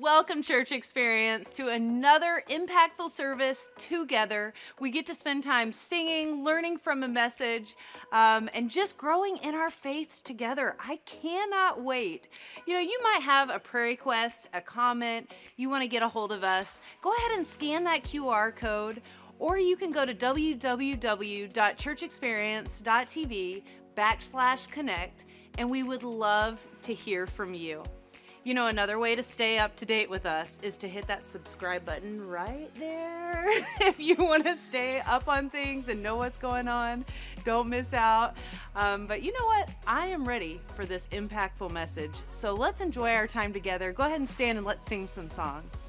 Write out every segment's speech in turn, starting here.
Welcome, Church Experience, to another impactful service together. We get to spend time singing, learning from a message, um, and just growing in our faith together. I cannot wait. You know, you might have a prayer request, a comment, you want to get a hold of us. Go ahead and scan that QR code, or you can go to www.churchexperience.tv backslash connect, and we would love to hear from you. You know, another way to stay up to date with us is to hit that subscribe button right there. if you want to stay up on things and know what's going on, don't miss out. Um, but you know what? I am ready for this impactful message. So let's enjoy our time together. Go ahead and stand and let's sing some songs.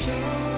Show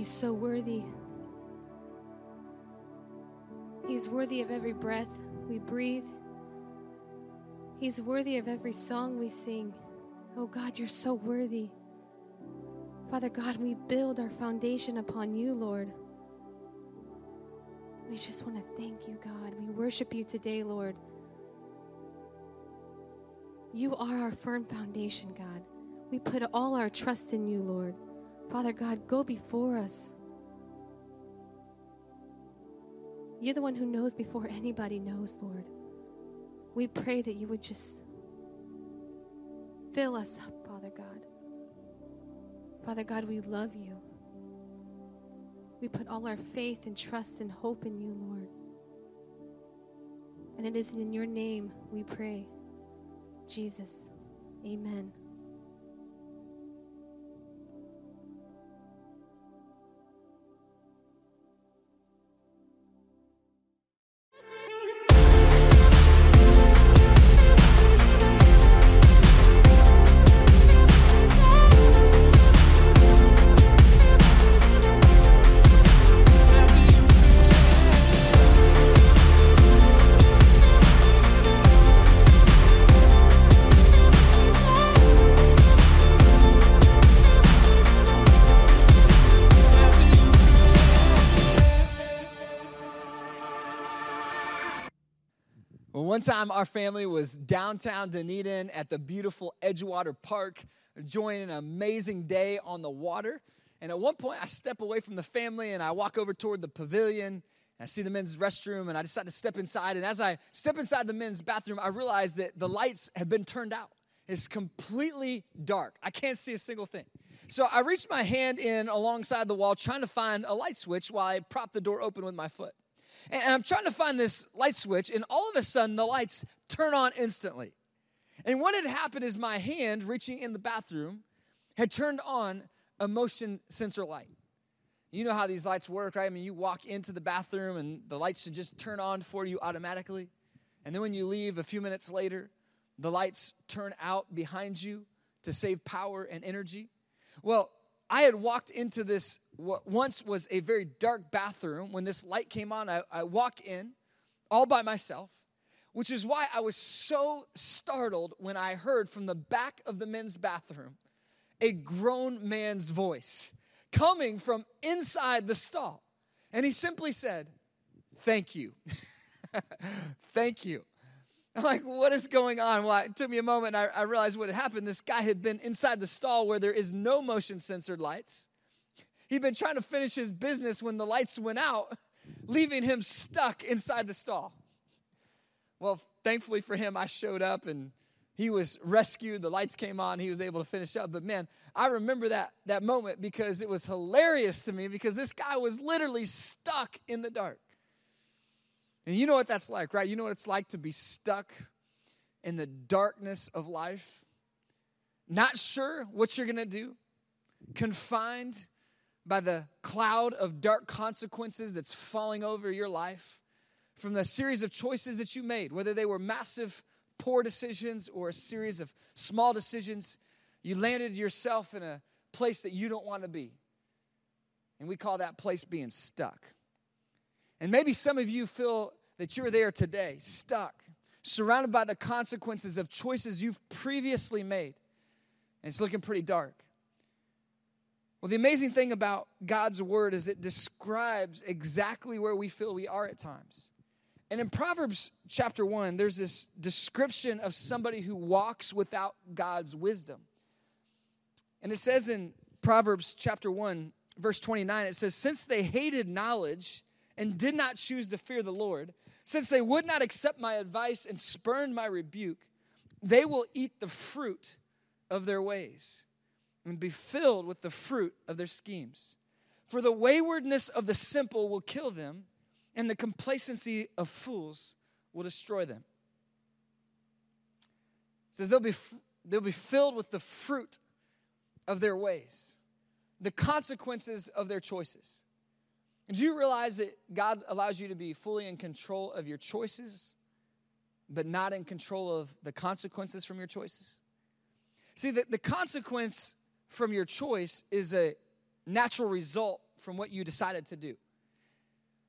he's so worthy. He's worthy of every breath we breathe. He's worthy of every song we sing. Oh God, you're so worthy. Father God, we build our foundation upon you, Lord. We just want to thank you, God. We worship you today, Lord. You are our firm foundation, God. We put all our trust in you, Lord. Father God, go before us. You're the one who knows before anybody knows, Lord. We pray that you would just fill us up, Father God. Father God, we love you. We put all our faith and trust and hope in you, Lord. And it is in your name we pray. Jesus. Amen. One time our family was downtown Dunedin at the beautiful Edgewater Park, enjoying an amazing day on the water. And at one point, I step away from the family and I walk over toward the pavilion. I see the men's restroom and I decide to step inside. And as I step inside the men's bathroom, I realize that the lights have been turned out. It's completely dark. I can't see a single thing. So I reach my hand in alongside the wall, trying to find a light switch while I prop the door open with my foot. And I'm trying to find this light switch, and all of a sudden the lights turn on instantly. And what had happened is my hand, reaching in the bathroom, had turned on a motion sensor light. You know how these lights work, right? I mean, you walk into the bathroom and the lights should just turn on for you automatically. And then when you leave a few minutes later, the lights turn out behind you to save power and energy. Well, I had walked into this, what once was a very dark bathroom. When this light came on, I, I walk in all by myself, which is why I was so startled when I heard from the back of the men's bathroom a grown man's voice coming from inside the stall. And he simply said, Thank you. Thank you. I'm like, what is going on? Well, it took me a moment I, I realized what had happened. This guy had been inside the stall where there is no motion censored lights. He'd been trying to finish his business when the lights went out, leaving him stuck inside the stall. Well, thankfully for him, I showed up and he was rescued. The lights came on. He was able to finish up. But man, I remember that, that moment because it was hilarious to me because this guy was literally stuck in the dark. And you know what that's like, right? You know what it's like to be stuck in the darkness of life, not sure what you're gonna do, confined by the cloud of dark consequences that's falling over your life from the series of choices that you made, whether they were massive, poor decisions or a series of small decisions. You landed yourself in a place that you don't want to be. And we call that place being stuck. And maybe some of you feel that you're there today, stuck, surrounded by the consequences of choices you've previously made. And it's looking pretty dark. Well, the amazing thing about God's word is it describes exactly where we feel we are at times. And in Proverbs chapter 1, there's this description of somebody who walks without God's wisdom. And it says in Proverbs chapter 1, verse 29, it says, Since they hated knowledge and did not choose to fear the Lord, since they would not accept my advice and spurned my rebuke, they will eat the fruit of their ways and be filled with the fruit of their schemes. For the waywardness of the simple will kill them, and the complacency of fools will destroy them. It says they'll be, they'll be filled with the fruit of their ways, the consequences of their choices. Do you realize that God allows you to be fully in control of your choices, but not in control of the consequences from your choices? See, the, the consequence from your choice is a natural result from what you decided to do.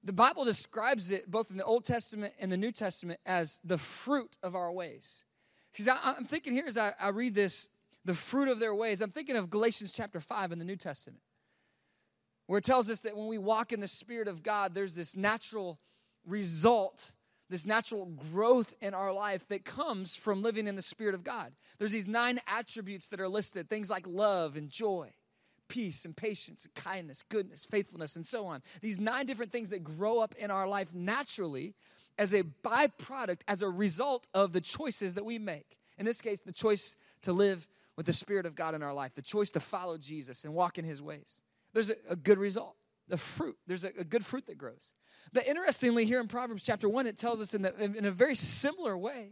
The Bible describes it both in the Old Testament and the New Testament as the fruit of our ways. Because I'm thinking here as I, I read this, the fruit of their ways, I'm thinking of Galatians chapter 5 in the New Testament, where it tells us that when we walk in the Spirit of God, there's this natural result, this natural growth in our life that comes from living in the Spirit of God. There's these nine attributes that are listed things like love and joy, peace and patience and kindness, goodness, faithfulness, and so on. These nine different things that grow up in our life naturally as a byproduct, as a result of the choices that we make. In this case, the choice to live with the Spirit of God in our life, the choice to follow Jesus and walk in His ways. There's a, a good result. The fruit, there's a, a, good fruit that grows. But interestingly, here in Proverbs chapter 1, it tells us in, the, in a very similar way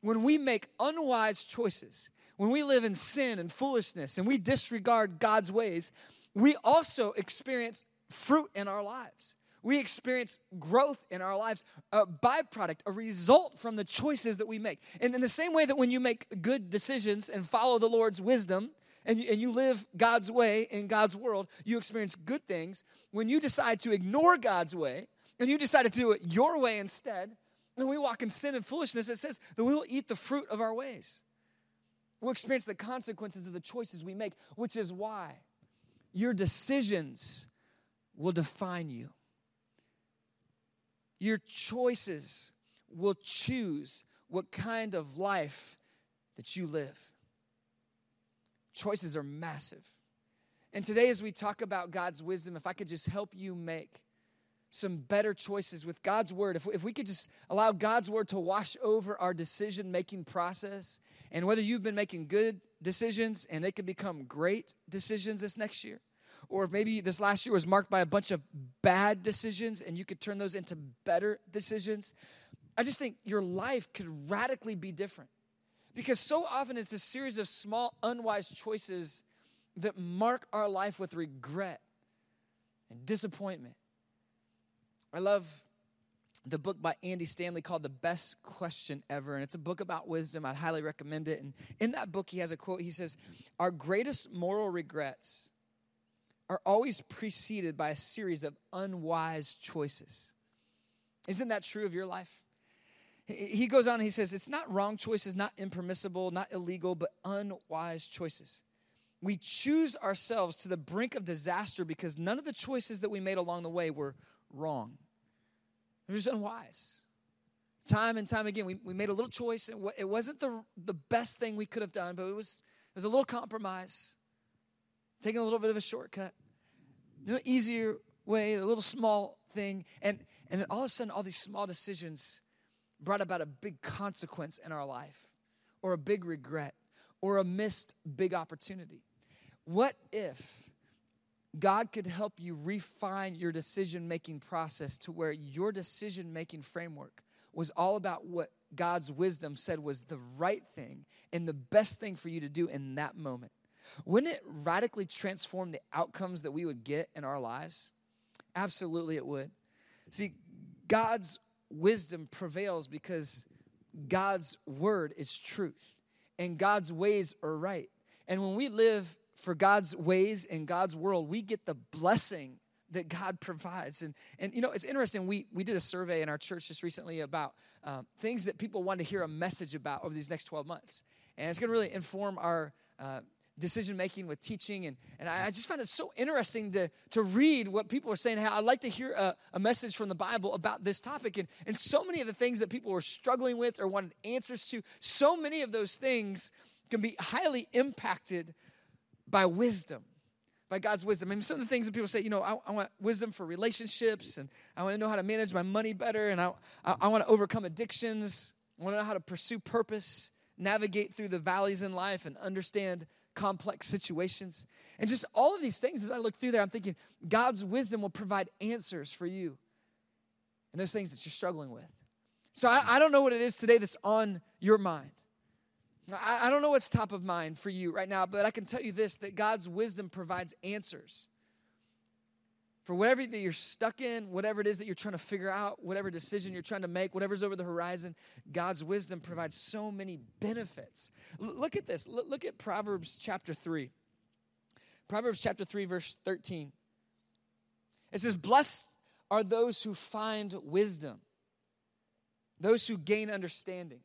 when we make unwise choices, when we live in sin and foolishness and we disregard God's ways, we also experience fruit in our lives. We experience growth in our lives, a byproduct, a result from the choices that we make. And in the same way that when you make good decisions and follow the Lord's wisdom, and you, and you live God's way in God's world, you experience good things. When you decide to ignore God's way and you decide to do it your way instead, and we walk in sin and foolishness, it says that we will eat the fruit of our ways. We'll experience the consequences of the choices we make, which is why your decisions will define you. Your choices will choose what kind of life that you live. Choices are massive. And today, as we talk about God's wisdom, if I could just help you make some better choices with God's word, if, if we could just allow God's word to wash over our decision making process, and whether you've been making good decisions and they could become great decisions this next year, or maybe this last year was marked by a bunch of bad decisions and you could turn those into better decisions. I just think your life could radically be different. Because so often it's a series of small, unwise choices that mark our life with regret and disappointment I love the book by Andy Stanley called The Best Question Ever. And it's a book about wisdom. I'd highly recommend it. And in that book, he has a quote. He says, Our greatest moral regrets are always preceded by a series of unwise choices. Isn't that true of your life? He goes on he says, It's not wrong choices, not impermissible, not illegal, but unwise choices. We choose ourselves to the brink of disaster because none of the choices that we made along the way were wrong. It was unwise. Time and time again, we, we made a little choice. And it wasn't the, the best thing we could have done, but it was, it was a little compromise, taking a little bit of a shortcut, the easier way, a little small thing. And, and then all of a sudden, all these small decisions brought about a big consequence in our life, or a big regret, or a missed big opportunity. What if God could help you refine your decision making process to where your decision making framework was all about what God's wisdom said was the right thing and the best thing for you to do in that moment. Wouldn't it radically transform the outcomes that we would get in our lives? Absolutely, it would. See, God's wisdom prevails because God's word is truth and God's ways are right. And when we live for God's ways and God's world, we get the blessing that God provides. And, and you know, it's interesting. We, we did a survey in our church just recently about uh, things that people want to hear a message about over these next 12 months. And it's going to really inform our uh, decision making with teaching. And, and I just found it so interesting to, to read what people are saying. How I'd like to hear a, a message from the Bible about this topic. And, and so many of the things that people were struggling with or wanted answers to, so many of those things can be highly impacted by wisdom, by God's wisdom. I mean, some of the things that people say, you know, I, I want wisdom for relationships, and I want to know how to manage my money better, and I, I, I want to overcome addictions. I want to know how to pursue purpose, navigate through the valleys in life, and understand complex situations. And just all of these things, as I look through there, I'm thinking God's wisdom will provide answers for you and those things that you're struggling with. So I, I don't know what it is today that's on your mind. I, I don't know what's top of mind for you right now, but I can tell you this that God's wisdom provides answers for whatever that you're stuck in, whatever it is that you're trying to figure out, whatever decision you're trying to make, whatever's over the horizon, God's wisdom provides so many benefits. L- look at this. L- look at Proverbs chapter 3. Proverbs chapter 3, verse 13. It says, Blessed are those who find wisdom, those who gain understanding.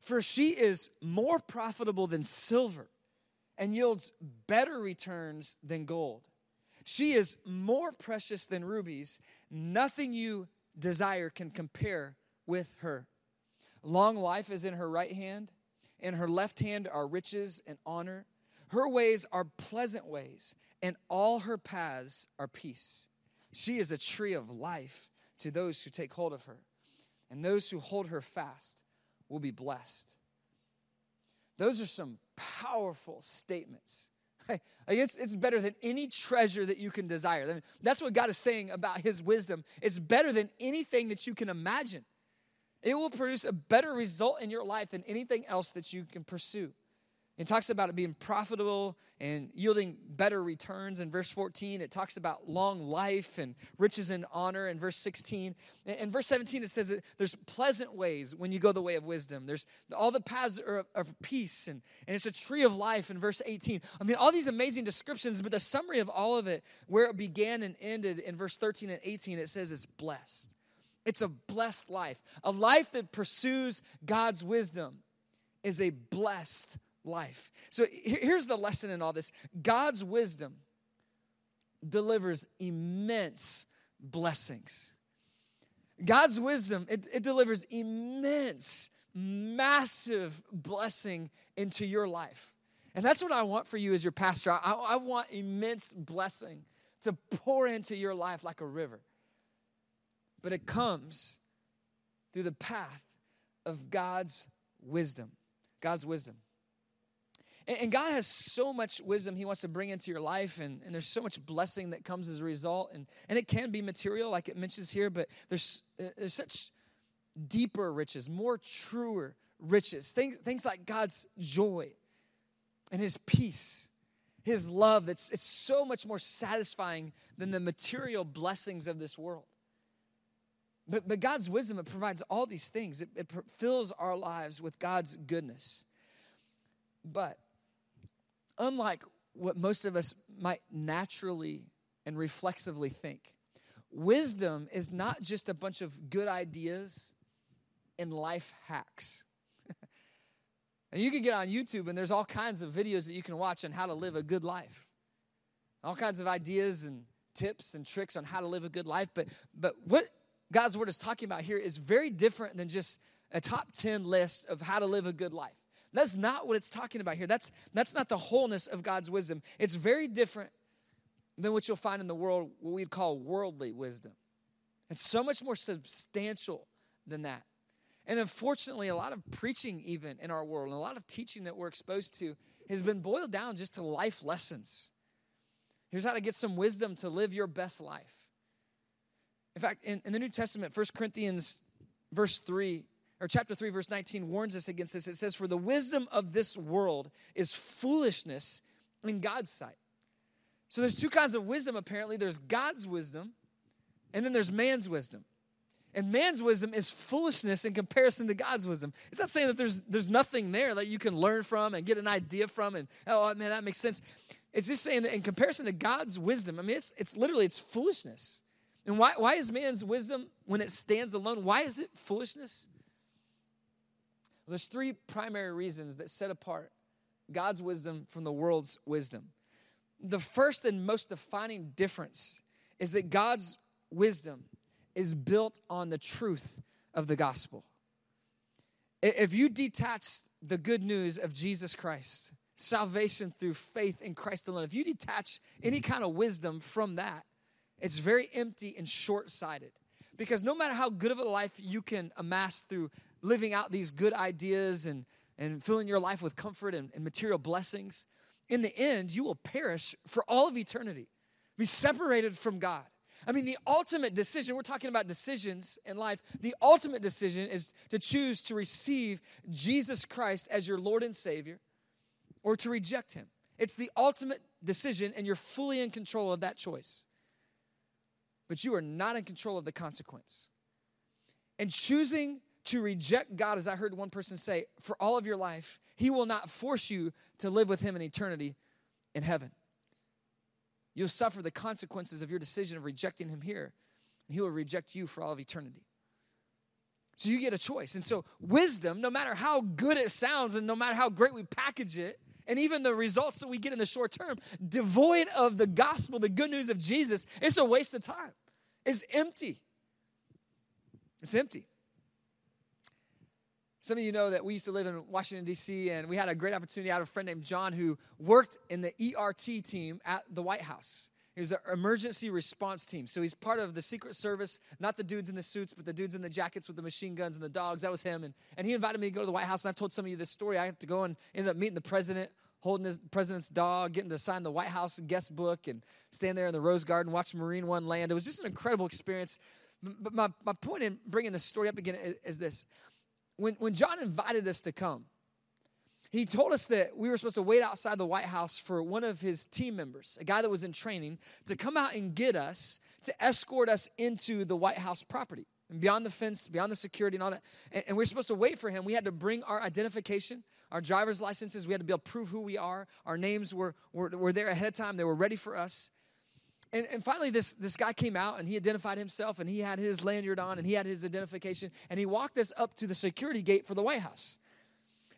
For she is more profitable than silver and yields better returns than gold. She is more precious than rubies. Nothing you desire can compare with her. Long life is in her right hand, in her left hand are riches and honor. Her ways are pleasant ways, and all her paths are peace. She is a tree of life to those who take hold of her, and those who hold her fast will be blessed. Those are some powerful statements. It's, it's better than any treasure that you can desire. That's what God is saying about his wisdom. It's better than anything that you can imagine. It will produce a better result in your life than anything else that you can pursue. It talks about it being profitable and yielding better returns in verse 14. It talks about long life and riches and honor in verse 16. In verse 17, it says that there's pleasant ways when you go the way of wisdom. There's all the paths of, of peace, and, and it's a tree of life in verse 18. I mean, all these amazing descriptions, but the summary of all of it, where it began and ended in verse 13 and 18, it says it's blessed. It's a blessed life. A life that pursues God's wisdom is a blessed life. So here's the lesson in all this God's wisdom delivers immense blessings. God's wisdom, it, it delivers immense, massive blessing into your life. And that's what I want for you as your pastor. I, I want immense blessing to pour into your life like a river. But it comes through the path of God's wisdom. God's wisdom. And, God has so much wisdom He wants to bring into your life, and, and there's so much blessing that comes as a result. And, and it can be material, like it mentions here, but there's, uh, there's such deeper riches, more truer riches. Things, things like God's joy and His peace, His love that's it's so much more satisfying than the material blessings of this world. But, but God's wisdom, it provides all these things. It, it fills our lives with God's goodness. But unlike what most of us might naturally and reflexively think. Wisdom is not just a bunch of good ideas and life hacks. and you can get on YouTube and there's all kinds of videos that you can watch on how to live a good life. All kinds of ideas and tips and tricks on how to live a good life, but but what God's word is talking about here is very different than just a top 10 list of how to live a good life. That's not what it's talking about here. That's, that's not the wholeness of God's wisdom. It's very different than what you'll find in the world, what we'd call worldly wisdom. It's so much more substantial than that. And unfortunately, a lot of preaching, even in our world, and a lot of teaching that we're exposed to, has been boiled down just to life lessons. Here's how to get some wisdom to live your best life. In fact, in, in the New Testament, 1 Corinthians verse 3 or chapter 3 verse 19 warns us against this. It says for the wisdom of this world is foolishness in god's sight. So there's two kinds of wisdom apparently. There's god's wisdom and then there's man's wisdom. And man's wisdom is foolishness in comparison to god's wisdom. It's not saying that there's there's nothing there that you can learn from and get an idea from and oh, oh man that makes sense. It's just saying that in comparison to god's wisdom i mean it's, it's literally it's foolishness. And why, why is man's wisdom when it stands alone why is it foolishness there's three primary reasons that set apart God's wisdom from the world's wisdom. The first and most defining difference is that God's wisdom is built on the truth of the gospel. If you detach the good news of Jesus Christ, salvation through faith in Christ alone, if you detach any kind of wisdom from that, it's very empty and short sighted. Because no matter how good of a life you can amass through living out these good ideas and, and filling your life with comfort and, and material blessings, in the end, you will perish for all of eternity, be separated from God. I mean, the ultimate decision, we're talking about decisions in life. The ultimate decision is to choose to receive Jesus Christ as your Lord and Savior or to reject Him. It's the ultimate decision, and you're fully in control of that choice. But you are not in control of the consequence. And choosing to reject God, as I heard one person say, for all of your life, He will not force you to live with Him in eternity in heaven. you'll suffer the consequences of your decision of rejecting him here, and he will reject you for all of eternity. So you get a choice. And so, wisdom, no matter how good it sounds and no matter how great we package it, and even the results that we get in the short term, devoid of the gospel, the good news of Jesus, it's a waste of time. It's empty. It's empty. Some of you know that we used to live in Washington, D.C., and we had a great opportunity. I had a friend named John who worked in the ERT team at the White House. He was the emergency response team. So he's part of the Secret Service, not the dudes in the suits, but the dudes in the jackets with the machine guns and the dogs. That was him. And, and he invited me to go to the White House, and I told some of you this story. I had to go and ended up meeting the president, holding his president's dog, getting to sign the White House guest book, and stand there in the Rose Garden, watch Marine One land. It was just an incredible experience. But my, my point in bringing this story up again is, is this when, when John invited us to come, he told us that we were supposed to wait outside the White House for one of his team members, a guy that was in training, to come out and get us, to escort us into the White House property and beyond the fence, beyond the security and all that. And, and we are supposed to wait for him. We had to bring our identification, our driver's licenses. We had to be able to prove who we are. Our names were, were, were there ahead of time, they were ready for us. And, and finally, this, this guy came out and he identified himself and he had his lanyard on and he had his identification and he walked us up to the security gate for the White House.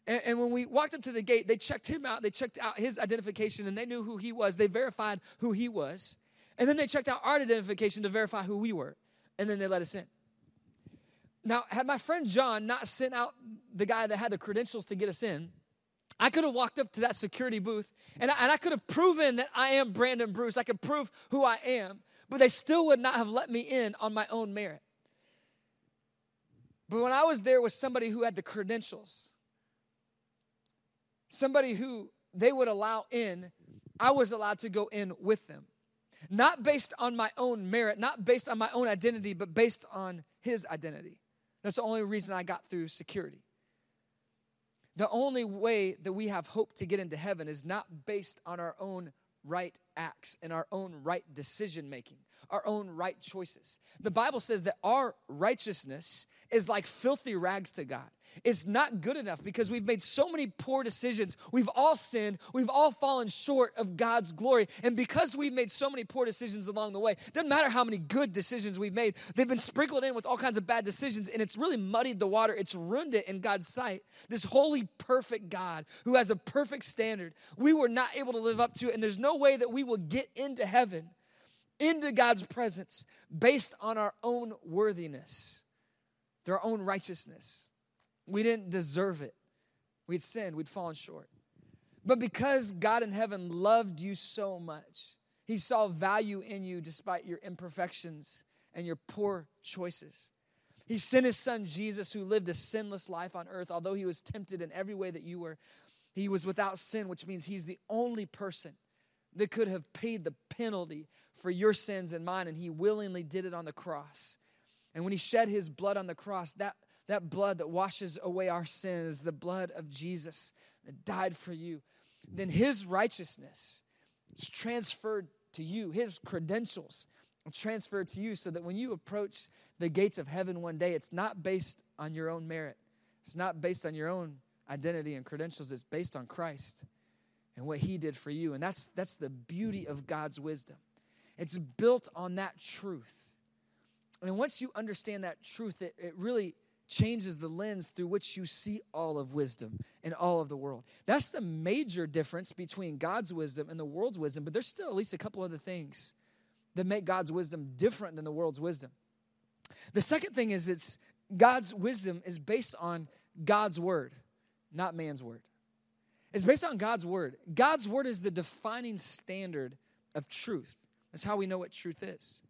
And, and when we walked up to the gate, they checked him out, they checked out his identification and they knew who he was. They verified who he was. And then they checked out our identification to verify who we were. And then they let us in. Now, had my friend John not sent out the guy that had the credentials to get us in, I could have walked up to that security booth and I, and I could have proven that I am Brandon Bruce. I could prove who I am, but they still would not have let me in on my own merit. But when I was there with somebody who had the credentials, somebody who they would allow in, I was allowed to go in with them. Not based on my own merit, not based on my own identity, but based on his identity. That's the only reason I got through security. The only way that we have hope to get into heaven is not based on our own right acts and our own right decision making, our own right choices. The Bible says that our righteousness is like filthy rags to God is not good enough because we've made so many poor decisions. We've all sinned. We've all fallen short of God's glory. And because we've made so many poor decisions along the way, doesn't matter how many good decisions we've made, they've been sprinkled in with all kinds of bad decisions, and it's really muddied the water. It's ruined it in God's sight. This holy, perfect God who has a perfect standard, we were not able to live up to it, and there's no way that we will get into heaven, into God's presence, based on our own worthiness, their own righteousness. We didn't deserve it. We'd sinned, we'd fallen short. But because God in heaven loved you so much, He saw value in you despite your imperfections and your poor choices. He sent His Son Jesus, who lived a sinless life on earth, although He was tempted in every way that you were. He was without sin, which means He's the only person that could have paid the penalty for your sins and mine, and He willingly did it on the cross. And when He shed His blood on the cross, that that blood that washes away our sins, the blood of Jesus that died for you, then his righteousness is transferred to you, his credentials are transferred to you, so that when you approach the gates of heaven one day, it's not based on your own merit, it's not based on your own identity and credentials, it's based on Christ and what he did for you. And that's, that's the beauty of God's wisdom. It's built on that truth. And once you understand that truth, it, it really changes the lens through which you see all of wisdom and all of the world. That's the major difference between God's wisdom and the world's wisdom, but there's still at least a couple other things that make God's wisdom different than the world's wisdom. The second thing is it's God's wisdom is based on God's word, not man's word. It's based on God's word. God's word is the defining standard of truth. That's how we know what truth is.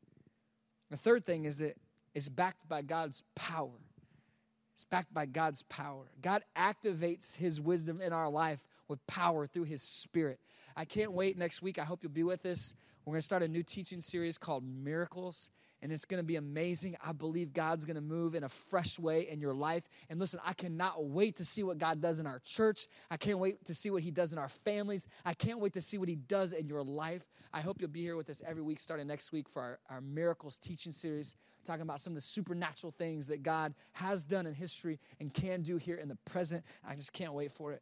The third thing is that it's backed by God's power. It's backed by God's power. God activates His wisdom in our life with power through His Spirit. I can't wait next week. I hope you'll be with us. We're going to start a new teaching series called Miracles and it's going to be amazing. I believe God's going to move in a fresh way in your life. And listen, I cannot wait to see what God does in our church. I can't wait to see what He does in our families. I can't wait to see what He does in your life. I hope you'll be here with us every week, starting next week for our, our Miracles teaching series, talking about some of the supernatural things that God has done in history and can do here in the present. I just can't wait for it.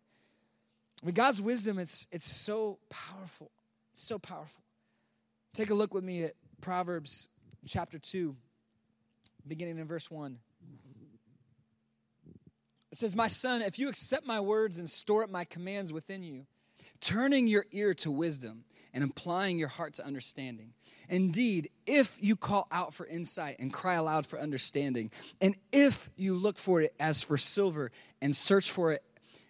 I mean, God's wisdom, it's, it's so powerful. It's so powerful. Take a look with me at Proverbs chapter 2, beginning in verse 1. It says, My son, if you accept my words and store up my commands within you, turning your ear to wisdom and applying your heart to understanding. Indeed, if you call out for insight and cry aloud for understanding, and if you look for it as for silver and search for it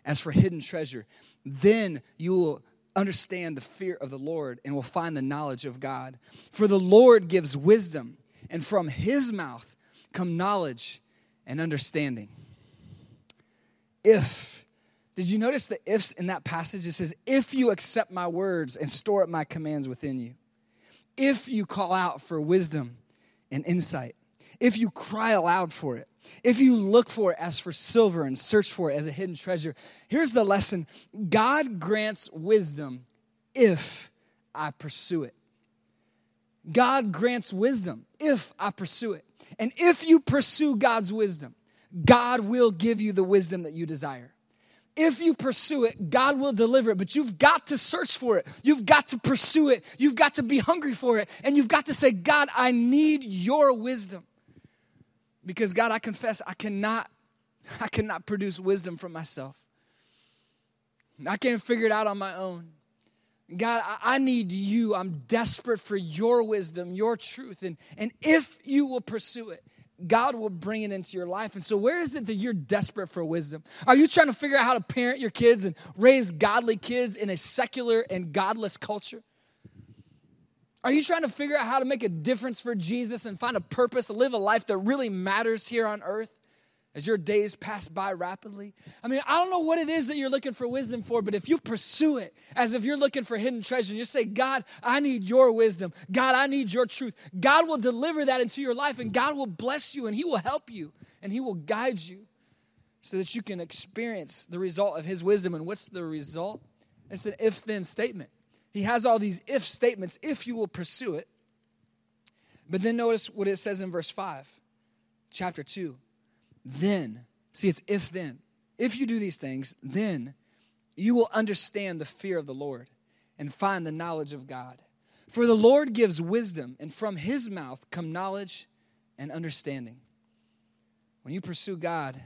as for hidden treasure, then you will understand the fear of the Lord and will find the knowledge of God. For the Lord gives wisdom, and from his mouth come knowledge and understanding. If, did you notice the ifs in that passage? It says, If you accept my words and store up my commands within you, if you call out for wisdom and insight, if you cry aloud for it, if you look for it as for silver and search for it as a hidden treasure, here's the lesson God grants wisdom if I pursue it. God grants wisdom if I pursue it. And if you pursue God's wisdom, God will give you the wisdom that you desire. If you pursue it, God will deliver it, but you've got to search for it. You've got to pursue it. You've got to be hungry for it. And you've got to say, God, I need your wisdom. Because God, I confess, I cannot, I cannot produce wisdom from myself. I can't figure it out on my own. God, I, I need you. I'm desperate for your wisdom, your truth. And, and if you will pursue it, God will bring it into your life. And so, where is it that you're desperate for wisdom? Are you trying to figure out how to parent your kids and raise godly kids in a secular and godless culture? Are you trying to figure out how to make a difference for Jesus and find a purpose to live a life that really matters here on earth as your days pass by rapidly? I mean, I don't know what it is that you're looking for wisdom for, but if you pursue it as if you're looking for hidden treasure and you say, God, I need your wisdom. God, I need your truth. God will deliver that into your life and God will bless you and He will help you and He will guide you so that you can experience the result of His wisdom. And what's the result? It's an if then statement. He has all these if statements if you will pursue it. But then notice what it says in verse 5, chapter 2. Then, see, it's if then. If you do these things, then you will understand the fear of the Lord and find the knowledge of God. For the Lord gives wisdom, and from his mouth come knowledge and understanding. When you pursue God,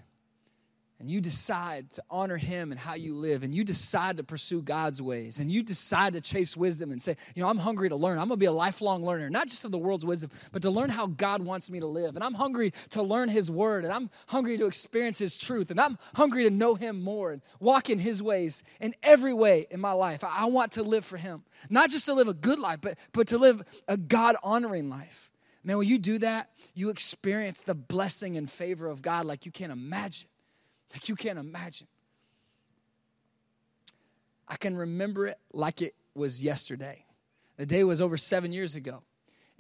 and you decide to honor him and how you live and you decide to pursue god's ways and you decide to chase wisdom and say you know i'm hungry to learn. I'm going to be a lifelong learner not just of the world's wisdom but to learn how god wants me to live. And i'm hungry to learn his word and i'm hungry to experience his truth and i'm hungry to know him more and walk in his ways in every way in my life. I want to live for him not just to live a good life but, but to live a god honoring life. Man when you do that you experience the blessing and favor of god like you can't imagine like you can't imagine. I can remember it like it was yesterday. The day was over seven years ago.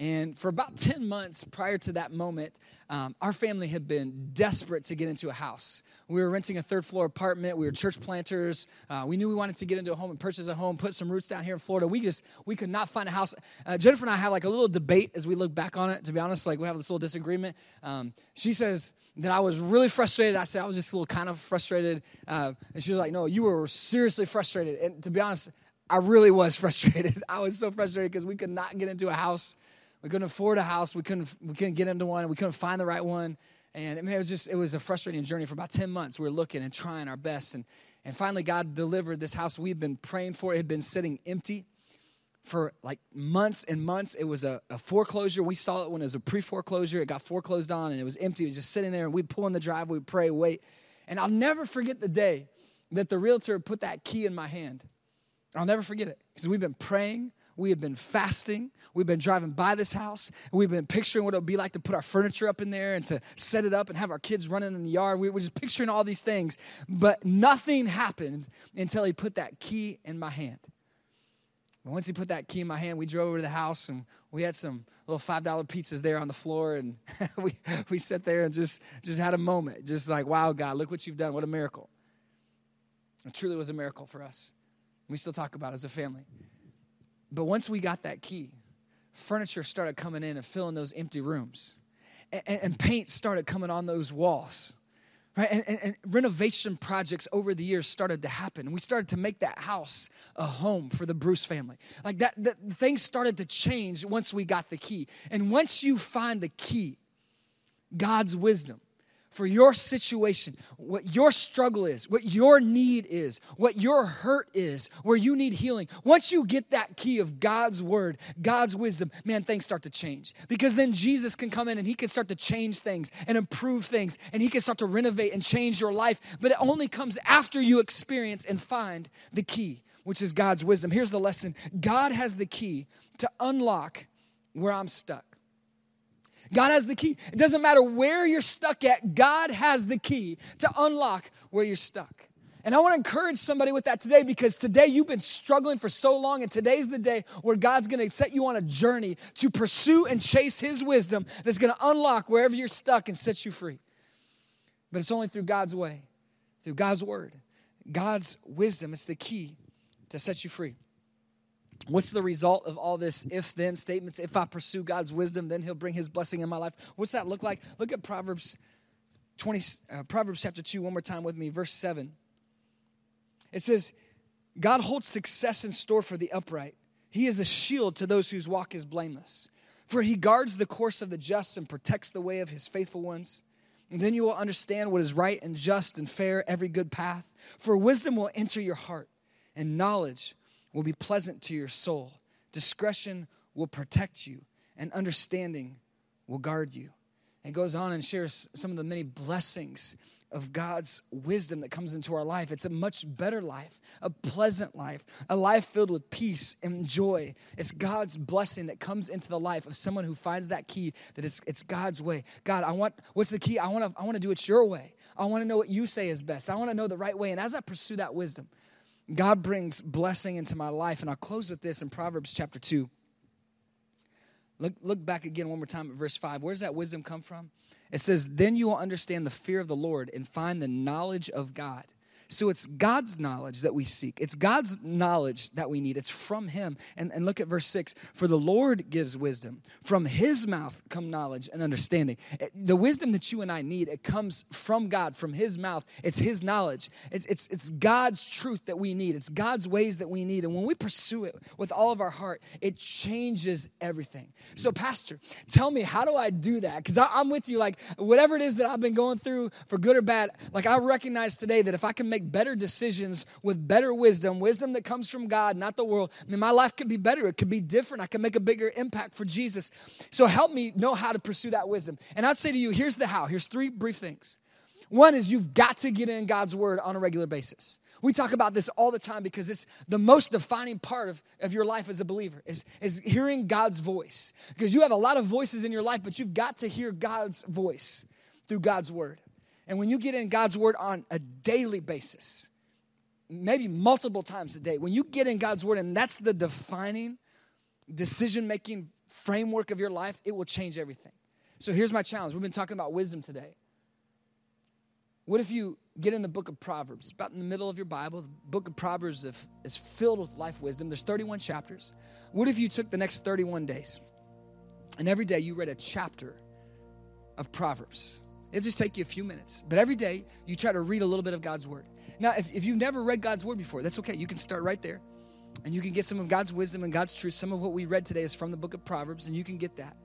And for about 10 months prior to that moment, um, our family had been desperate to get into a house. We were renting a third floor apartment. We were church planters. Uh, we knew we wanted to get into a home and purchase a home, put some roots down here in Florida. We just, we could not find a house. Uh, Jennifer and I had like a little debate as we look back on it, to be honest. Like we have this little disagreement. Um, she says that I was really frustrated. I said I was just a little kind of frustrated. Uh, and she was like, no, you were seriously frustrated. And to be honest, I really was frustrated. I was so frustrated because we could not get into a house we couldn't afford a house. We couldn't, we couldn't get into one. We couldn't find the right one. And I mean, it was just, it was a frustrating journey for about 10 months. We were looking and trying our best. And, and finally, God delivered this house we've been praying for. It had been sitting empty for like months and months. It was a, a foreclosure. We saw it when it was a pre foreclosure. It got foreclosed on and it was empty. It was just sitting there. And we'd pull in the drive, we'd pray, wait. And I'll never forget the day that the realtor put that key in my hand. I'll never forget it because we've been praying we have been fasting. We've been driving by this house. and we've been picturing what it would be like to put our furniture up in there and to set it up and have our kids running in the yard. We were just picturing all these things. But nothing happened until he put that key in my hand. And once he put that key in my hand, we drove over to the house and we had some little five dollar pizzas there on the floor, and we we sat there and just just had a moment, just like, wow, God, look what you've done! What a miracle! It truly was a miracle for us. We still talk about it as a family. But once we got that key, furniture started coming in and filling those empty rooms. And, and, paint started coming on those walls. right? And, and, and, renovation projects over the years started to happen. And we started to make that house a home for the Bruce family. Like that, that things started to change once we got the key. And once you find the key, God's wisdom, for your situation, what your struggle is, what your need is, what your hurt is, where you need healing. Once you get that key of God's word, God's wisdom, man, things start to change. Because then Jesus can come in and he can start to change things and improve things and he can start to renovate and change your life. But it only comes after you experience and find the key, which is God's wisdom. Here's the lesson God has the key to unlock where I'm stuck. God has the key. It doesn't matter where you're stuck at, God has the key to unlock where you're stuck. And I want to encourage somebody with that today because today you've been struggling for so long, and today's the day where God's going to set you on a journey to pursue and chase His wisdom that's going to unlock wherever you're stuck and set you free. But it's only through God's way, through God's word, God's wisdom. It's the key to set you free. What's the result of all this if then statements? If I pursue God's wisdom, then he'll bring his blessing in my life. What's that look like? Look at Proverbs 20 uh, Proverbs chapter 2 one more time with me, verse 7. It says, God holds success in store for the upright. He is a shield to those whose walk is blameless. For he guards the course of the just and protects the way of his faithful ones. And then you will understand what is right and just and fair, every good path. For wisdom will enter your heart, and knowledge will be pleasant to your soul. Discretion will protect you, and understanding will guard you. It goes on and shares some of the many blessings of God's wisdom that comes into our life. It's a much better life, a pleasant life, a life filled with peace and joy. It's God's blessing that comes into the life of someone who finds that key that it's, it's God's way. God, I want, what's the key? I want to I want to do it your way. I want to know what you say is best. I want to know the right way. And as I pursue that wisdom, God brings blessing into my life. And I'll close with this in Proverbs chapter 2. Look, look back again one more time at verse 5. Where does that wisdom come from? It says, Then you will understand the fear of the Lord and find the knowledge of God. So it's God's knowledge that we seek. It's God's knowledge that we need. It's from Him. And, and look at verse 6 For the Lord gives wisdom. From His mouth come knowledge and understanding. Eh, the wisdom that you and I need, it comes from God, from His mouth. It's His knowledge. It's, it's, it's God's truth that we need. It's God's ways that we need. And when we pursue it with all of our heart, it changes everything. So, Pastor, tell me, how do I do that? Because I'm with you. Like, whatever it is that I've been going through, for good or bad, like, I recognize today that if I can make make better decisions with better wisdom, wisdom that comes from God, not the world, I mean, my life could be better. It could be different. I can make a bigger impact for Jesus. So help me know how to pursue that wisdom. And I'd say to you, here's the how. Here's three brief things. One is you've got to get in God's word on a regular basis. We talk about this all the time because it's the most defining part of, of your life as a believer is, is hearing God's voice. Because you have a lot of voices in your life, but you've got to hear God's voice through God's word. And when you get in God's word on a daily basis, maybe multiple times a day, when you get in God's word and that's the defining decision making framework of your life, it will change everything. So here's my challenge. We've been talking about wisdom today. What if you get in the book of Proverbs, about in the middle of your Bible? The book of Proverbs is filled with life wisdom. There's 31 chapters. What if you took the next 31 days and every day you read a chapter of Proverbs? It'll just take you a few minutes. But every day, you try to read a little bit of God's Word. Now, if, if you've never read God's Word before, that's okay. You can start right there. And you can get some of God's wisdom and God's truth. Some of what we read today is from the book of Proverbs, and you can get that.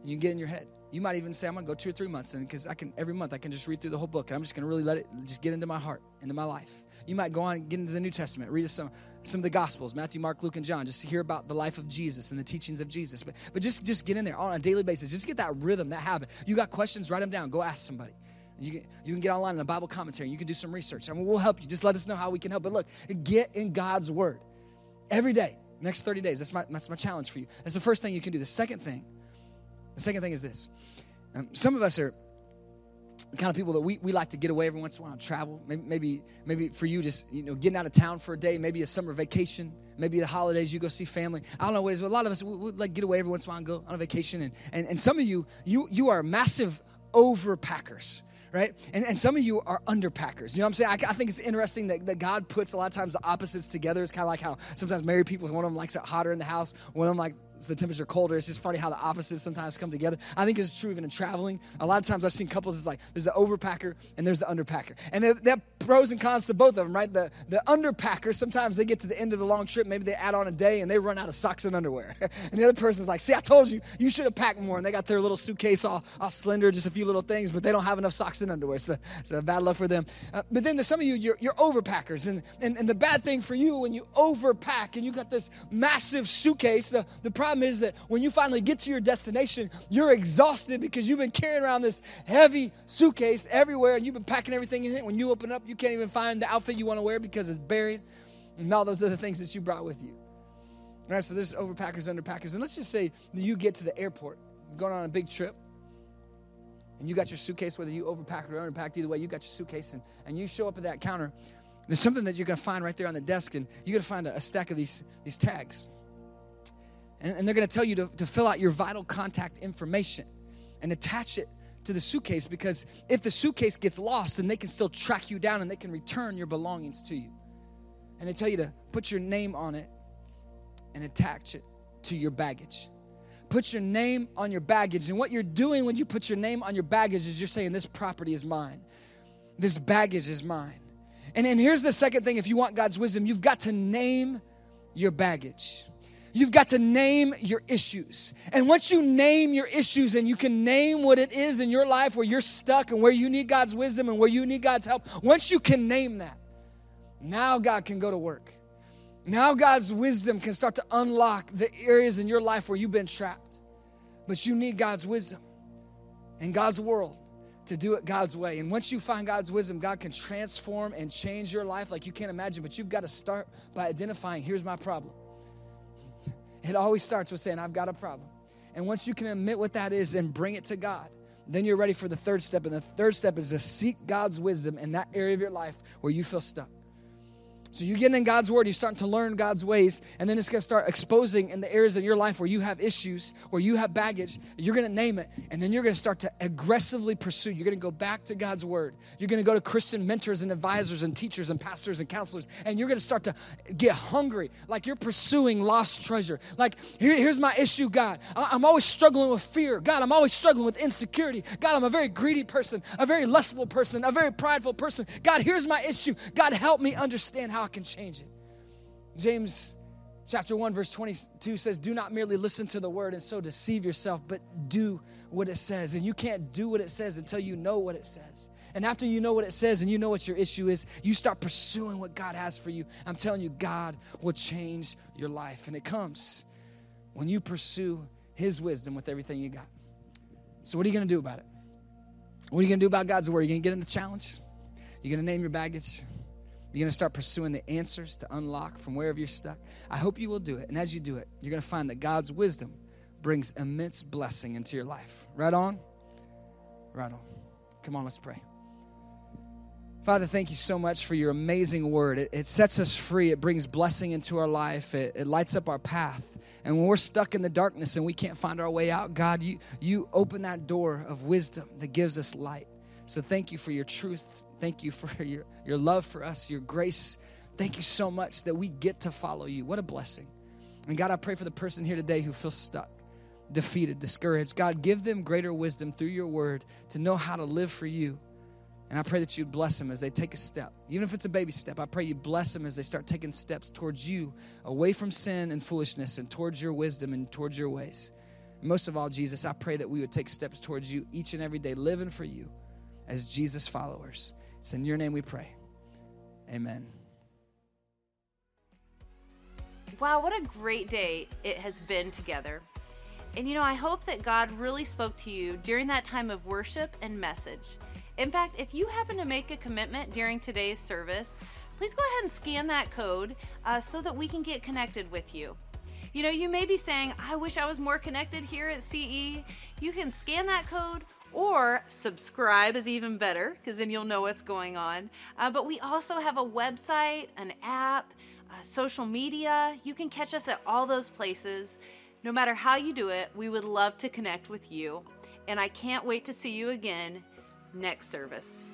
And you can get in your head. You might even say, I'm to go two or three months, and because I can every month I can just read through the whole book, and I'm just to really let it just get into my heart, into my life. You might go on and get into the New Testament, read some some of the Gospels, Matthew, Mark, Luke, and John, just to hear about the life of Jesus and the teachings of Jesus. But but just just get in there on a daily basis. Just get that rhythm, that habit. You got questions, write them down. Go ask somebody. You can, you can get online in a Bible commentary. You can do some research. I mean, we'll help you. Just let us know how we can help. But look, get in God's Word every day, next 30 days. That's my, that's my challenge for you. That's the first thing you can do. The second thing, the second thing is this. Um, some of us are kind of people that we, we like to get away every once in a while, travel. Maybe, maybe, maybe for you, just you know, getting out of town for a day, maybe a summer vacation, maybe the holidays, you go see family. I don't know ways, but a lot of us we, we like get away every once in a while and go on a vacation. And, and, and some of you, you, you are massive overpackers right? And, and some of you are underpackers. You know what I'm saying? I, I think it's interesting that, that God puts a lot of times the opposites together. It's kind of like how sometimes married people, one of them likes it hotter in the house, one of them like the temperature colder. It's just funny how the opposites sometimes come together. I think it's true even in traveling. A lot of times I've seen couples, it's like there's the overpacker and there's the underpacker. And that, are pros and cons to both of them, right? The, the underpacker, sometimes they get to the end of the long trip, maybe they add on a day and they run out of socks and underwear. and the other person's like, see, I told you, you should have packed more. And they got their little suitcase all, all slender, just a few little things, but they don't have enough socks and underwear. So, so bad luck for them. Uh, but then there's some of you, you're, you're overpackers. And, and, and the bad thing for you when you overpack and you got this massive suitcase, the, the problem is that when you finally get to your destination, you're exhausted because you've been carrying around this heavy suitcase everywhere and you've been packing everything in it. When you open it up, you can't even find the outfit you want to wear because it's buried and all those other things that you brought with you. All right, so there's overpackers, underpackers. And let's just say that you get to the airport, going on a big trip, and you got your suitcase, whether you overpacked or underpacked, either way, you got your suitcase, and, and you show up at that counter. There's something that you're going to find right there on the desk, and you're going to find a, a stack of these, these tags. And, and they're going to tell you to, to fill out your vital contact information and attach it to the suitcase because if the suitcase gets lost, then they can still track you down and they can return your belongings to you. And they tell you to put your name on it and attach it to your baggage. Put your name on your baggage. And what you're doing when you put your name on your baggage is you're saying, This property is mine, this baggage is mine. And, and here's the second thing if you want God's wisdom, you've got to name your baggage. You've got to name your issues. And once you name your issues and you can name what it is in your life where you're stuck and where you need God's wisdom and where you need God's help, once you can name that, now God can go to work. Now God's wisdom can start to unlock the areas in your life where you've been trapped. But you need God's wisdom and God's world to do it God's way. And once you find God's wisdom, God can transform and change your life like you can't imagine. But you've got to start by identifying here's my problem. It always starts with saying, I've got a problem. And once you can admit what that is and bring it to God, then you're ready for the third step. And the third step is to seek God's wisdom in that area of your life where you feel stuck. So you get in God's word, you're starting to learn God's ways, and then it's going to start exposing in the areas in your life where you have issues, where you have baggage. You're going to name it, and then you're going to start to aggressively pursue. You're going to go back to God's word. You're going to go to Christian mentors and advisors and teachers and pastors and counselors, and you're going to start to get hungry, like you're pursuing lost treasure. Like, here, here's my issue, God. I, I'm always struggling with fear. God, I'm always struggling with insecurity. God, I'm a very greedy person, a very lustful person, a very prideful person. God, here's my issue. God, help me understand can change it. James chapter 1 verse 22 says do not merely listen to the word and so deceive yourself but do what it says. And you can't do what it says until you know what it says. And after you know what it says and you know what your issue is you start pursuing what god has for you. I'm telling you god will change your life. And it comes when you pursue his wisdom with everything you got. So what are you going to do about it? What are you going to do about god's word? Are you going to get in the challenge? You're going to name your baggage you're going to start pursuing the answers to unlock from wherever you're stuck. I hope you will do it. And as you do it, you're going to find that God's wisdom brings immense blessing into your life. Right on? Right on. Come on, let's pray. Father, thank you so much for your amazing word. It, it sets us free, it brings blessing into our life, it, it lights up our path. And when we're stuck in the darkness and we can't find our way out, God, you, you open that door of wisdom that gives us light. So thank you for your truth Thank you for your, your love for us, your grace. Thank you so much that we get to follow you. What a blessing. And God, I pray for the person here today who feels stuck, defeated, discouraged. God, give them greater wisdom through your word to know how to live for you. And I pray that you bless them as they take a step. Even if it's a baby step, I pray you bless them as they start taking steps towards you, away from sin and foolishness, and towards your wisdom and towards your ways. And most of all, Jesus, I pray that we would take steps towards you each and every day, living for you as Jesus followers. It's in your name we pray. Amen. Wow, what a great day it has been together. And you know, I hope that God really spoke to you during that time of worship and message. In fact, if you happen to make a commitment during today's service, please go ahead and scan that code uh, so that we can get connected with you. You know, you may be saying, I wish I was more connected here at CE. You can scan that code or subscribe is even better because then you'll know what's going on. Uh, but we also have a website, an app, uh, social media. You can catch us at all those places. No matter how you do it, we would love to connect with you. And I can't wait to see you again next service.